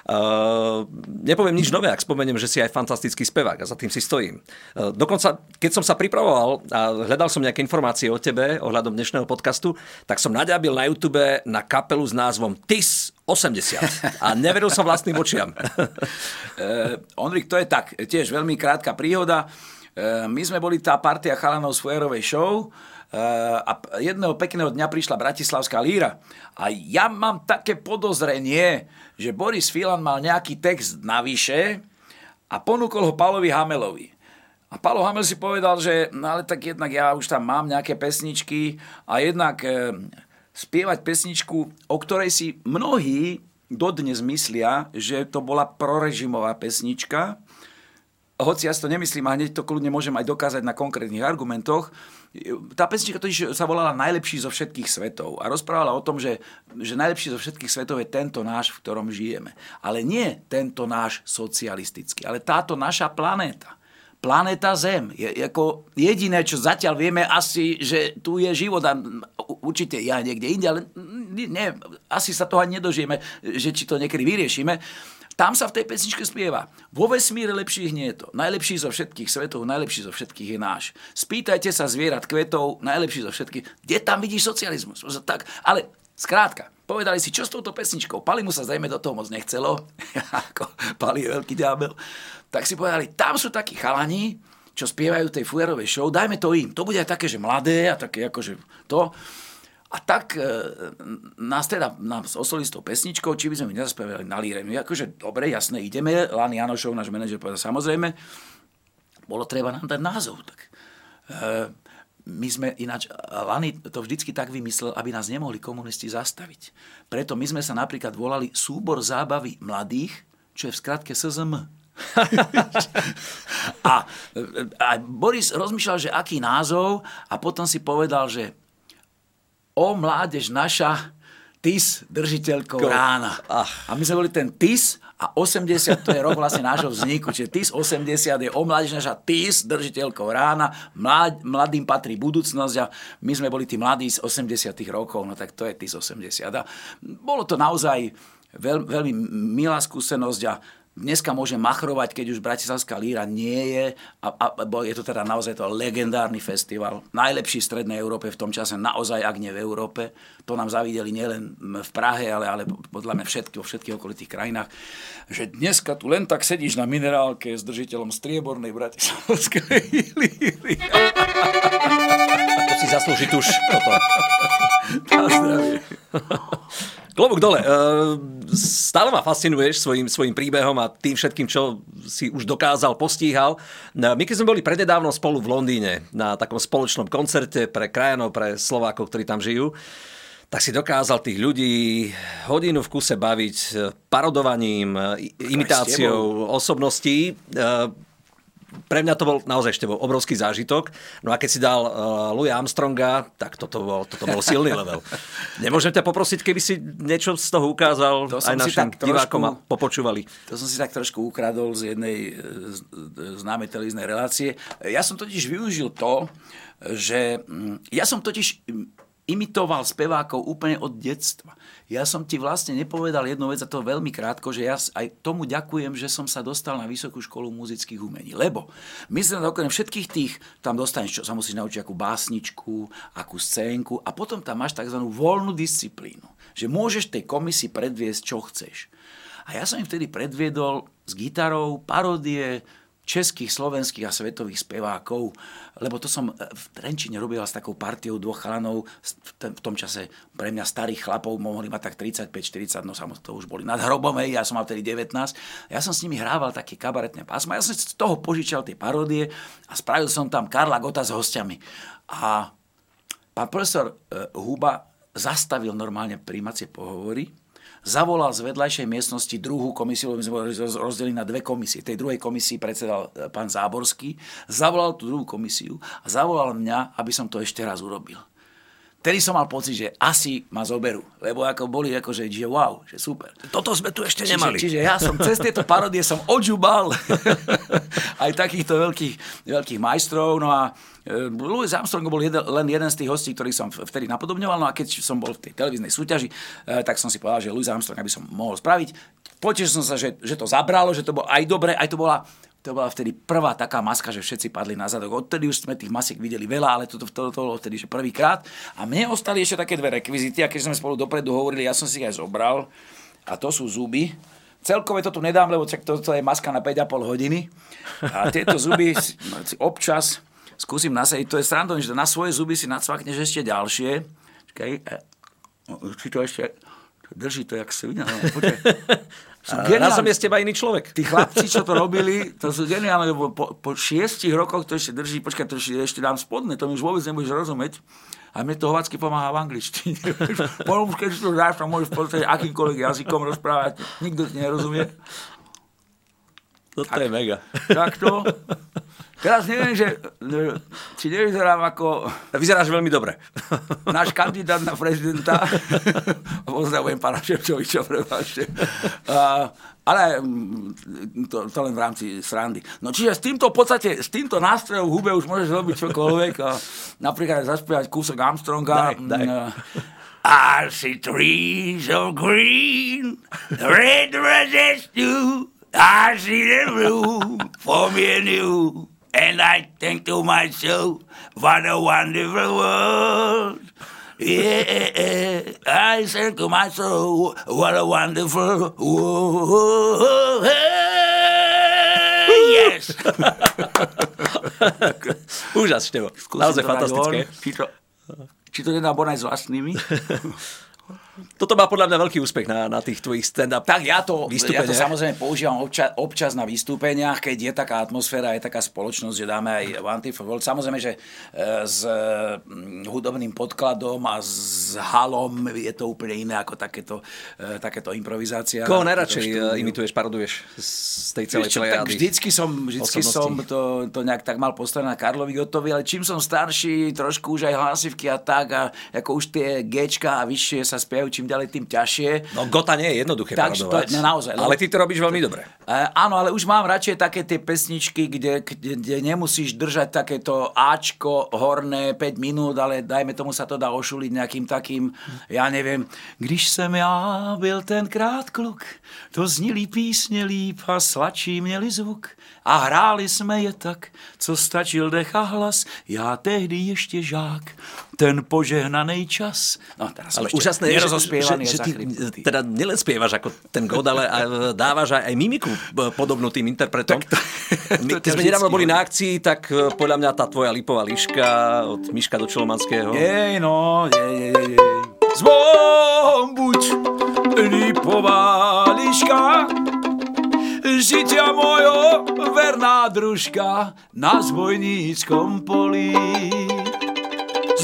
Uh, nepoviem nič nové, ak spomeniem, že si aj fantastický spevák a za tým si stojím. Uh, dokonca, keď som sa pripravoval a hľadal som nejaké informácie o tebe ohľadom dnešného podcastu, tak som naďabil na YouTube na kapelu s názvom TIS 80 a neveril som vlastným očiam. uh, Ondrik, to je tak, tiež veľmi krátka príhoda. Uh, my sme boli tá partia chalanov z show, a jedného pekného dňa prišla Bratislavská líra. A ja mám také podozrenie, že Boris Filan mal nejaký text navyše a ponúkol ho Palovi Hamelovi. A Palo Hamel si povedal, že no ale tak jednak ja už tam mám nejaké pesničky a jednak e, spievať pesničku, o ktorej si mnohí dodnes myslia, že to bola prorežimová pesnička, hoci ja si to nemyslím a hneď to kľudne môžem aj dokázať na konkrétnych argumentoch, tá pesnička totiž sa volala Najlepší zo všetkých svetov a rozprávala o tom, že, že najlepší zo všetkých svetov je tento náš, v ktorom žijeme. Ale nie tento náš socialistický, ale táto naša planéta. Planéta Zem je ako jediné, čo zatiaľ vieme asi, že tu je život a určite ja niekde inde, ale nie, asi sa toho ani nedožijeme, že či to niekedy vyriešime. Tam sa v tej pesničke spieva. Vo vesmíre lepších nie je to. Najlepší zo všetkých svetov, najlepší zo všetkých je náš. Spýtajte sa zvierat kvetov, najlepší zo všetkých. Kde tam vidíš socializmus? Tak, ale skrátka, povedali si, čo s touto pesničkou? Pali mu sa zrejme do toho moc nechcelo, ako Pali je veľký diabel. Tak si povedali, tam sú takí chalani, čo spievajú tej fujerovej show, dajme to im. To bude aj také, že mladé a také akože to. A tak e, nás teda nás oslovili s tou pesničkou, či by sme ju nezaspievali na líre. My akože, dobre, jasné, ideme. Lani Janošov, náš manažer, povedal, samozrejme, bolo treba nám dať názov. Tak, e, my sme ináč, Lani to vždycky tak vymyslel, aby nás nemohli komunisti zastaviť. Preto my sme sa napríklad volali Súbor zábavy mladých, čo je v skratke SZM. a, a Boris rozmýšľal, že aký názov a potom si povedal, že o mládež naša, TIS, držiteľkou Go. rána. Ach. A my sme boli ten TIS a 80 to je rok vlastne nášho vzniku. Čiže TIS 80 je o mládež naša TIS, držiteľkou rána, mlad, mladým patrí budúcnosť a my sme boli tí mladí z 80 rokov, no tak to je TIS 80. A bolo to naozaj veľ, veľmi milá skúsenosť a Dneska môže machrovať, keď už Bratislavská líra nie je, a, a, je to teda naozaj to legendárny festival, najlepší v Strednej Európe v tom čase, naozaj, ak nie v Európe. To nám zavideli nielen v Prahe, ale, ale podľa mňa všetky, vo všetkých okolitých krajinách, že dneska tu len tak sedíš na minerálke s držiteľom striebornej Bratislavskej líry. To si zaslúži už toto. Klobúk dole. Stále ma fascinuješ svojim, svojim príbehom a tým všetkým, čo si už dokázal, postíhal. My keď sme boli prededávno spolu v Londýne na takom spoločnom koncerte pre krajanov, pre Slovákov, ktorí tam žijú, tak si dokázal tých ľudí hodinu v kuse baviť parodovaním, imitáciou osobností pre mňa to bol naozaj ešte bol obrovský zážitok. No a keď si dal uh, Louis Armstronga, tak toto bol, toto bol silný level. Nemôžem ťa poprosiť, keby si niečo z toho ukázal to aj našim divákom a popočúvali. To som si tak trošku ukradol z jednej známej televíznej relácie. Ja som totiž využil to, že mm, ja som totiž imitoval spevákov úplne od detstva. Ja som ti vlastne nepovedal jednu vec, a to veľmi krátko, že ja aj tomu ďakujem, že som sa dostal na Vysokú školu muzických umení. Lebo my sme okrem všetkých tých, tam dostaneš, čo sa musíš naučiť, akú básničku, akú scénku a potom tam máš tzv. voľnú disciplínu. Že môžeš tej komisii predviesť, čo chceš. A ja som im vtedy predviedol s gitarou parodie českých, slovenských a svetových spevákov, lebo to som e, v Trenčine robil s takou partiou dvoch chalanov, v tom čase pre mňa starých chlapov mohli mať tak 35-40, no samozrejme to už boli nad hrobom, ja som mal vtedy 19. Ja som s nimi hrával také kabaretné pásma, ja som z toho požičal tie paródie a spravil som tam Karla Gota s hostiami. A pán profesor e, Huba zastavil normálne príjmacie pohovory, zavolal z vedľajšej miestnosti druhú komisiu, lebo sme rozdelili na dve komisie. Tej druhej komisii predsedal e, pán Záborský, zavolal tú druhú komisiu a zavolal mňa, aby som to ešte raz urobil. Tedy som mal pocit, že asi ma zoberú, lebo ako boli ako, že, wow, že super. Toto sme tu ešte nemali. Čiže, čiže ja som cez tieto parodie som odžubal aj takýchto veľkých, veľkých majstrov. No a e, Louis Armstrong bol jeden, len jeden z tých hostí, ktorých som vtedy napodobňoval. No a keď som bol v tej televíznej súťaži, e, tak som si povedal, že Louis Armstrong by som mohol spraviť. Potešil som sa, že, že to zabralo, že to bolo aj dobre, aj to bola to bola vtedy prvá taká maska, že všetci padli na zadok. Odtedy už sme tých masiek videli veľa, ale toto to, to, to bolo vtedy že prvýkrát. A mne ostali ešte také dve rekvizity, a keď sme spolu dopredu hovorili, ja som si ich aj zobral. A to sú zuby. Celkové to tu nedám, lebo to, to je maska na 5,5 hodiny. A tieto zuby si občas skúsim nasadiť. To je srandovné, že na svoje zuby si nacvakneš ešte ďalšie. Čakaj, či to ešte drží to jak svina. No, na som je z teba iný človek. Tí chlapci, čo to robili, to sú geniálne, lebo po, po šiestich rokoch to ešte drží, počkaj, to ešte, ešte dám spodne, to mi už vôbec nebudeš rozumieť. A mne to hovacky pomáha v angličtine. Potom, keď to dáš, tam môžeš v podstate akýmkoľvek jazykom rozprávať, nikto ti nerozumie. Toto tak, je mega. Takto. Teraz neviem, že, či nevyzerám ako... Vyzeráš veľmi dobre. Náš kandidát na prezidenta. Pozdravujem pána Ševčoviča, prepáčte. Uh, ale mm, to, to len v rámci srandy. No čiže s týmto v podstate, s týmto nástrojom v hube už môžeš robiť čokoľvek. A napríklad zaspievať kúsok Armstronga. Daj, daj. Uh, I see trees of green, red roses too. I see the room for me and you. And I think to myself, what a wonderful world. Yeah, I said to myself, what a wonderful world. Yes. Úžas, Števo. Naozaj fantastické. Či to, či to nedá bonaj s vlastnými? Toto má podľa mňa veľký úspech na, na tých tvojich stand-up. Tak ja to, ja to samozrejme používam občas, občas na vystúpeniach, keď je taká atmosféra, je taká spoločnosť, že dáme aj Antifa Samozrejme, že e, s mm, hudobným podkladom a s halom je to úplne iné ako takéto, e, takéto improvizácia. Koho najradšej imituješ, paroduješ z tej celej tak vždycky som, vždycky som to, to nejak tak mal postavené na Karlovi Gotovi, ale čím som starší, trošku už aj hlasivky a tak, a ako už tie Gčka a vyššie sa spievajú čím ďalej, tým ťažšie. No Gota nie je jednoduché tak, parodovať. To, no, naozaj. Ale ty to robíš veľmi dobre. Uh, áno, ale už mám radšej také tie pesničky, kde, kde, kde nemusíš držať takéto Ačko horné 5 minút, ale dajme tomu sa to dá ošuliť nejakým takým, ja neviem, když jsem já byl tenkrát kluk, to znili písně líp a sladší měli zvuk a hráli jsme je tak, co stačil dech a hlas, já tehdy ještě žák, ten požehnaný čas. No, teraz ale úžasné je, že, že, že ty teda nielen spievaš ako ten God, ale aj dávaš aj, aj mimiku podobnú tým interpretom. Tak to, My, keď sme nedávno boli na akcii, tak e, podľa mňa tá tvoja lipová liška od Miška do Čolomanského. Jej, no, jej, jej, jej. Zvon buď lipová liška, žitia mojo verná družka na zbojníckom poli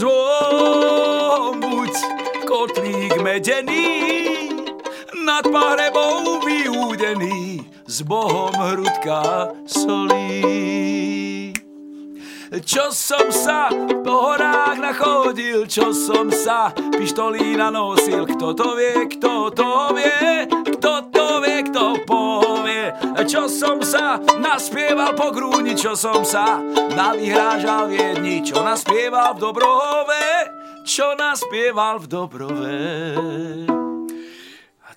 zvon buď kotlík medený, nad pahrebou vyúdený, s Bohom hrudka solí. Čo som sa po horách nachodil, čo som sa pištolí nanosil, kto to vie, kto to vie, kto to vie, kto povie. Čo som sa naspieval po grúni, čo som sa navyhrážal v jedni, čo naspieval v Dobrove, čo naspieval v Dobrove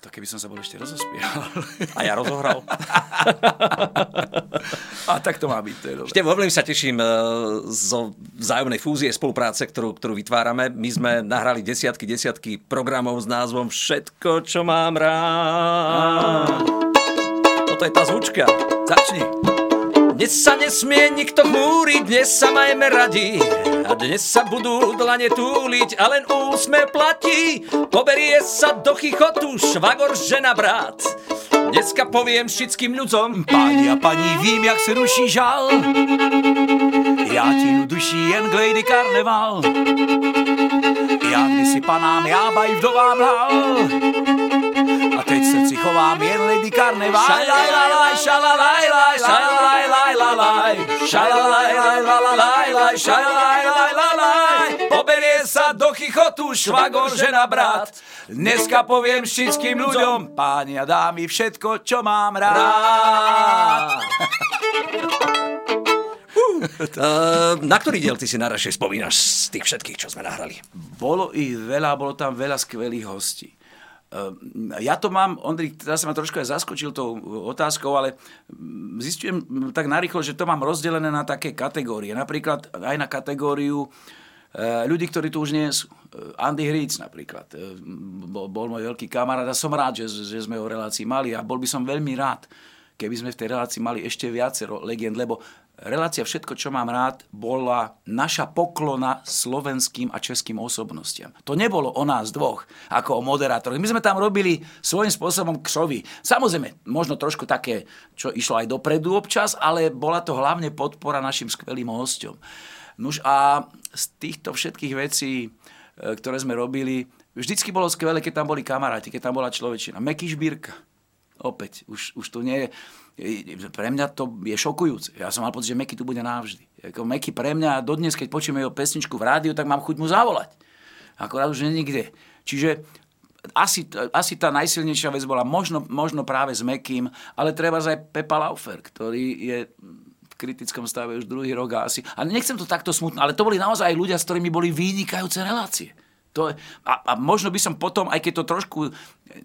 to keby som sa bol ešte rozospieval. A ja rozohral. A tak to má byť, to je dobré. Veľmi sa teším e, zo vzájomnej fúzie, spolupráce, ktorú, ktorú vytvárame. My sme nahrali desiatky, desiatky programov s názvom Všetko, čo mám rád. Toto je tá zvučka. Začni. Dnes sa nesmie nikto chmúriť, dnes sa majme radi. A dnes sa budú dlane túliť a len úsme platí. Poberie sa do chichotu švagor, žena, brat. Dneska poviem všetkým ľuďom. Páni a paní, vím, jak se ruší žal. Já ti duší jen glejdy karneval. Já si panám, já baj vdovám lhal. A teď se srdci chovám jen lady karneval. Šalalaj, šalalaj, šalalaj, lalaj, šalalaj, lalaj, šalalaj, lalaj. Poberie sa do chichotu švagor, žena, brat. Dneska poviem všetkým ľuďom, páni a dámy, všetko, čo mám rád. na ktorý diel ty si najradšej spomínaš z tých všetkých, čo sme nahrali? Bolo ich veľa, bolo tam veľa skvelých hostí. Ehm, ja to mám, Ondrik, teraz sa ma trošku aj zaskočil tou otázkou, ale zistujem tak narýchlo, že to mám rozdelené na také kategórie. Napríklad aj na kategóriu eh, ľudí, ktorí tu už nie sú. Eh, Andy Hríc napríklad. Eh, bol, bol môj veľký kamarát a som rád, že, že sme ho v relácii mali a bol by som veľmi rád, keby sme v tej relácii mali ešte viacero legend, lebo relácia Všetko, čo mám rád, bola naša poklona slovenským a českým osobnostiam. To nebolo o nás dvoch, ako o moderátoroch. My sme tam robili svojím spôsobom kšovy. Samozrejme, možno trošku také, čo išlo aj dopredu občas, ale bola to hlavne podpora našim skvelým hosťom. Nuž a z týchto všetkých vecí, e, ktoré sme robili, vždycky bolo skvelé, keď tam boli kamaráti, keď tam bola človečina. Meky Žbírka. Opäť, už, už tu nie je pre mňa to je šokujúce. Ja som mal pocit, že Meky tu bude navždy. Ako Meky pre mňa, dodnes, keď počujeme jeho pesničku v rádiu, tak mám chuť mu zavolať. Akorát už nikde. Čiže asi, asi tá najsilnejšia vec bola možno, možno práve s Mekým, ale treba aj Pepa Laufer, ktorý je v kritickom stave už druhý rok a asi. A nechcem to takto smutno, ale to boli naozaj ľudia, s ktorými boli vynikajúce relácie. To a, a možno by som potom, aj keď to trošku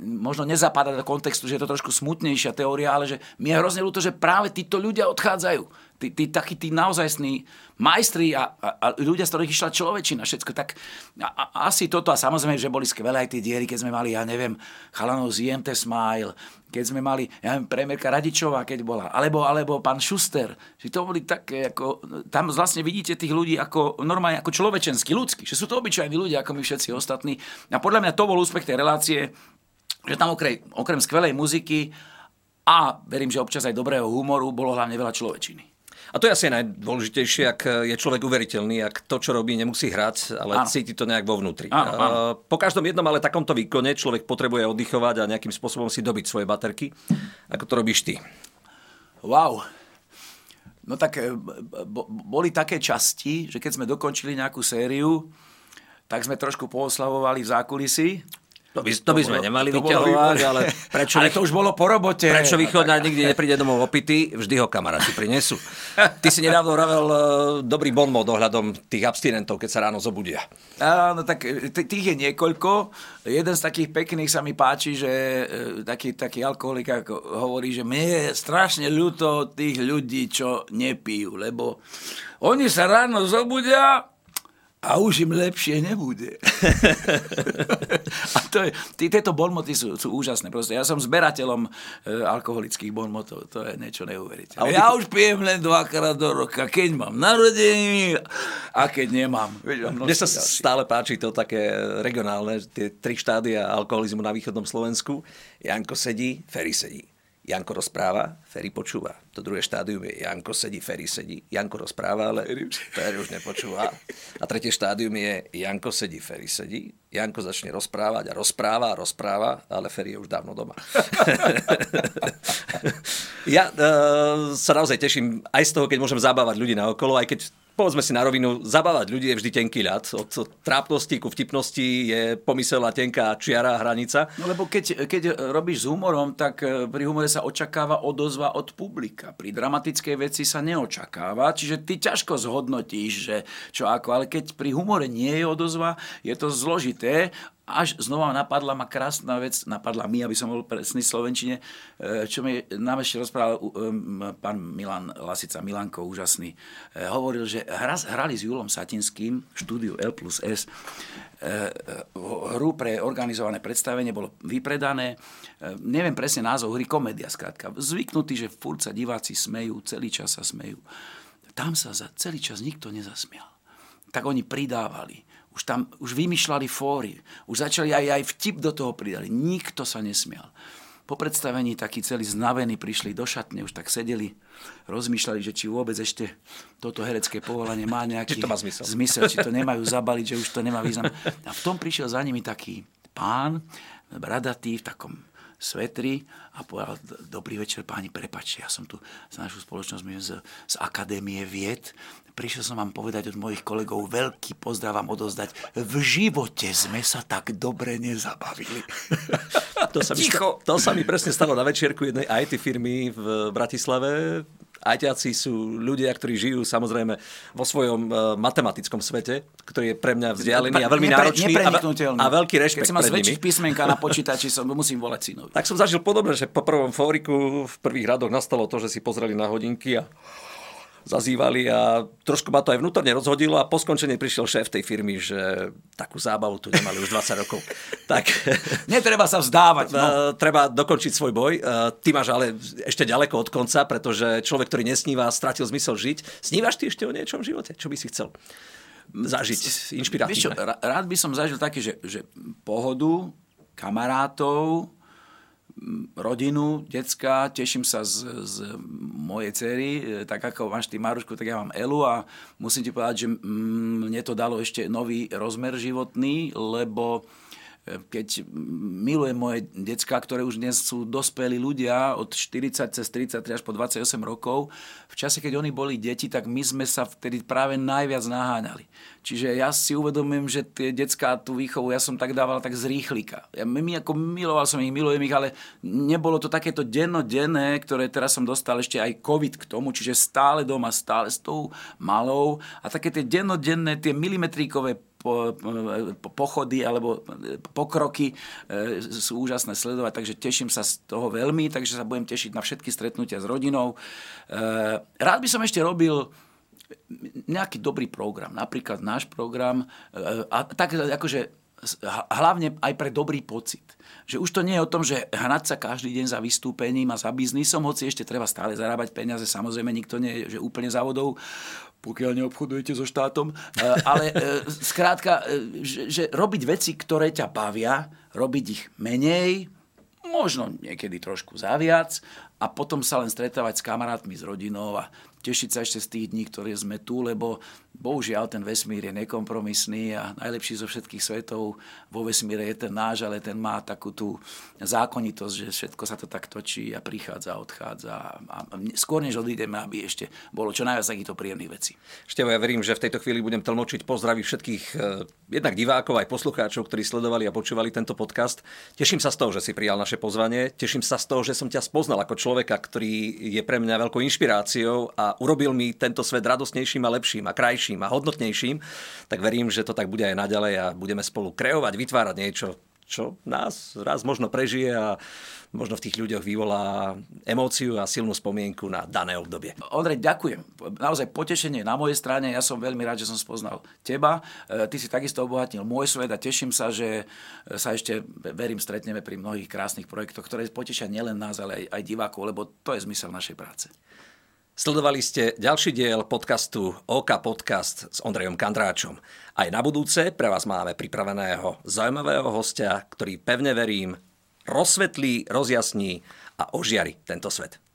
možno nezapadá do kontextu, že je to trošku smutnejšia teória, ale že mi je hrozne ľúto, že práve títo ľudia odchádzajú. Tí, tí takí tí naozajstní majstri a, a, a ľudia, z ktorých išla človečina, všetko. Tak a, a, asi toto a samozrejme, že boli skvelé aj tie diery, keď sme mali, ja neviem, chalanov z IMT Smile, keď sme mali, ja neviem, premiérka Radičová, keď bola, alebo, alebo pán Šuster, že to boli také, ako, tam vlastne vidíte tých ľudí ako normálne, ako človečenskí, ľudskí, že sú to obyčajní ľudia, ako my všetci ostatní. A podľa mňa to bol úspech tej relácie, že tam okrem, okrem skvelej muziky a verím, že občas aj dobrého humoru bolo hlavne veľa človečiny. A to je asi najdôležitejšie, ak je človek uveriteľný, ak to, čo robí, nemusí hrať, ale áno. cíti to nejak vo vnútri. Áno, áno. Po každom jednom ale takomto výkone človek potrebuje oddychovať a nejakým spôsobom si dobiť svoje baterky. Ako to robíš ty? Wow. No tak e, boli také časti, že keď sme dokončili nejakú sériu, tak sme trošku pooslavovali v zákulisí to by, to by sme bolo, nemali vyťahovať, ale prečo... ale to už bolo po robote. Prečo východná nikdy nepríde domov opity, vždy ho kamaráti prinesú. Ty si nedávno ravel uh, dobrý bonmot ohľadom tých abstinentov, keď sa ráno zobudia. Áno, tak e, tých je niekoľko. Jeden z takých pekných sa mi páči, že uh, taký, taký alkoholik hovorí, že mne je strašne ľúto tých ľudí, čo nepijú, lebo oni sa ráno zobudia a už im lepšie nebude. a to je, tí, tieto bonmoty sú, sú úžasné. Proste. Ja som zberateľom e, alkoholických bonmotov. To je niečo neuveriteľné. Ja už pijem len dvakrát do roka, keď mám narodeniny a keď nemám. Mne sa ďalší. stále páči to také regionálne, tie tri štádia alkoholizmu na východnom Slovensku. Janko sedí, Ferry sedí. Janko rozpráva, Ferry počúva. To druhé štádium je Janko sedí, Ferry sedí. Janko rozpráva, ale Ferry už nepočúva. A tretie štádium je Janko sedí, Ferry sedí. Janko začne rozprávať a rozpráva a rozpráva, ale Ferry je už dávno doma. ja uh, sa naozaj teším aj z toho, keď môžem zabávať ľudí na okolo, aj keď povedzme si na rovinu, zabávať ľudí je vždy tenký ľad. Od, trápnosti ku vtipnosti je pomyselná tenká čiara, hranica. No lebo keď, keď robíš s humorom, tak e, pri humore sa očakáva odozva od publika. Pri dramatickej veci sa neočakáva, čiže ty ťažko zhodnotíš, že čo ako, ale keď pri humore nie je odozva, je to zložité až znova napadla ma krásna vec, napadla mi, aby som bol presný v Slovenčine, e, čo mi nám ešte rozprával pán Milan Lasica, Milanko, úžasný. E, hovoril, že hrali s Julom Satinským v štúdiu L plus S e, hru pre organizované predstavenie, bolo vypredané. Neviem presne názov hry, komédia skrátka. Zvyknutí, že furt sa diváci smejú, celý čas sa smejú. Tam sa za celý čas nikto nezasmial. Tak oni pridávali už tam už vymýšľali fóry, už začali aj, aj vtip do toho pridali. Nikto sa nesmial. Po predstavení takí celí znavení prišli do šatne, už tak sedeli, rozmýšľali, že či vôbec ešte toto herecké povolanie má nejaký či to má zmysel. zmysel, či to nemajú zabaliť, že už to nemá význam. A v tom prišiel za nimi taký pán, bradatý, v takom svetri a povedal, dobrý večer páni, prepačte, ja som tu za našu spoločnosť z, z Akadémie vied Prišiel som vám povedať od mojich kolegov, veľký pozdrav vám odozdať. V živote sme sa tak dobre nezabavili. To sa, mi, to sa mi presne stalo na večierku jednej IT firmy v Bratislave. Ajťáci sú ľudia, ktorí žijú samozrejme vo svojom uh, matematickom svete, ktorý je pre mňa vzdialený a veľmi náročný a, a veľký rešpekt Keď sa ma zväčšiť písmenka na počítači, som, musím volať synovi. Tak som zažil podobne, že po prvom fóriku v prvých radoch nastalo to, že si pozreli na hodinky a zazývali a trošku ma to aj vnútorne rozhodilo a po skončení prišiel šéf tej firmy, že takú zábavu tu nemali už 20 rokov. tak, Netreba sa vzdávať. No. Treba dokončiť svoj boj. Ty máš ale ešte ďaleko od konca, pretože človek, ktorý nesníva, stratil zmysel žiť. Snívaš ty ešte o niečom v živote? Čo by si chcel zažiť inšpiratívne? Víš čo, rád by som zažil také, že, že pohodu, kamarátov, rodinu, decka, teším sa z, z mojej cery, e, tak ako máš ty Marušku, tak ja mám Elu a musím ti povedať, že mne to dalo ešte nový rozmer životný, lebo keď milujem moje decka, ktoré už dnes sú dospelí ľudia od 40 cez 33 až po 28 rokov, v čase, keď oni boli deti, tak my sme sa vtedy práve najviac naháňali. Čiže ja si uvedomujem, že tie decka tú výchovu ja som tak dával tak z rýchlika. Ja, my ako miloval som ich, milujem ich, ale nebolo to takéto dennodenné, ktoré teraz som dostal ešte aj COVID k tomu, čiže stále doma, stále s tou malou a také tie dennodenné, tie milimetríkové po, po, pochody alebo pokroky sú úžasné sledovať, takže teším sa z toho veľmi, takže sa budem tešiť na všetky stretnutia s rodinou. Rád by som ešte robil nejaký dobrý program, napríklad náš program, a tak akože hlavne aj pre dobrý pocit. Že už to nie je o tom, že hnať sa každý deň za vystúpením a za biznisom, hoci ešte treba stále zarábať peniaze, samozrejme nikto nie je že úplne závodov, pokiaľ neobchodujete so štátom, e, ale e, skrátka, e, že, že robiť veci, ktoré ťa bavia, robiť ich menej, možno niekedy trošku zaviac a potom sa len stretávať s kamarátmi, s rodinou a tešiť sa ešte z tých dní, ktoré sme tu, lebo bohužiaľ ten vesmír je nekompromisný a najlepší zo všetkých svetov vo vesmíre je ten náš, ale ten má takú tú zákonitosť, že všetko sa to tak točí a prichádza odchádza. A skôr než odídeme, aby ešte bolo čo najviac takýchto príjemných vecí. Števo, ja verím, že v tejto chvíli budem tlmočiť pozdraví všetkých eh, jednak divákov, aj poslucháčov, ktorí sledovali a počúvali tento podcast. Teším sa z toho, že si prijal naše pozvanie. Teším sa z toho, že som ťa spoznal ako človeka, ktorý je pre mňa veľkou inšpiráciou a urobil mi tento svet radostnejším a lepším a krajším a hodnotnejším, tak verím, že to tak bude aj naďalej a budeme spolu kreovať, vytvárať niečo, čo nás raz možno prežije a možno v tých ľuďoch vyvolá emóciu a silnú spomienku na dané obdobie. Ondrej, ďakujem. Naozaj potešenie na mojej strane. Ja som veľmi rád, že som spoznal teba. E, ty si takisto obohatnil môj svet a teším sa, že sa ešte, verím, stretneme pri mnohých krásnych projektoch, ktoré potešia nielen nás, ale aj, aj divákov, lebo to je zmysel našej práce. Sledovali ste ďalší diel podcastu OK Podcast s Ondrejom Kandráčom. Aj na budúce pre vás máme pripraveného zaujímavého hostia, ktorý pevne verím rozsvetlí, rozjasní a ožiari tento svet.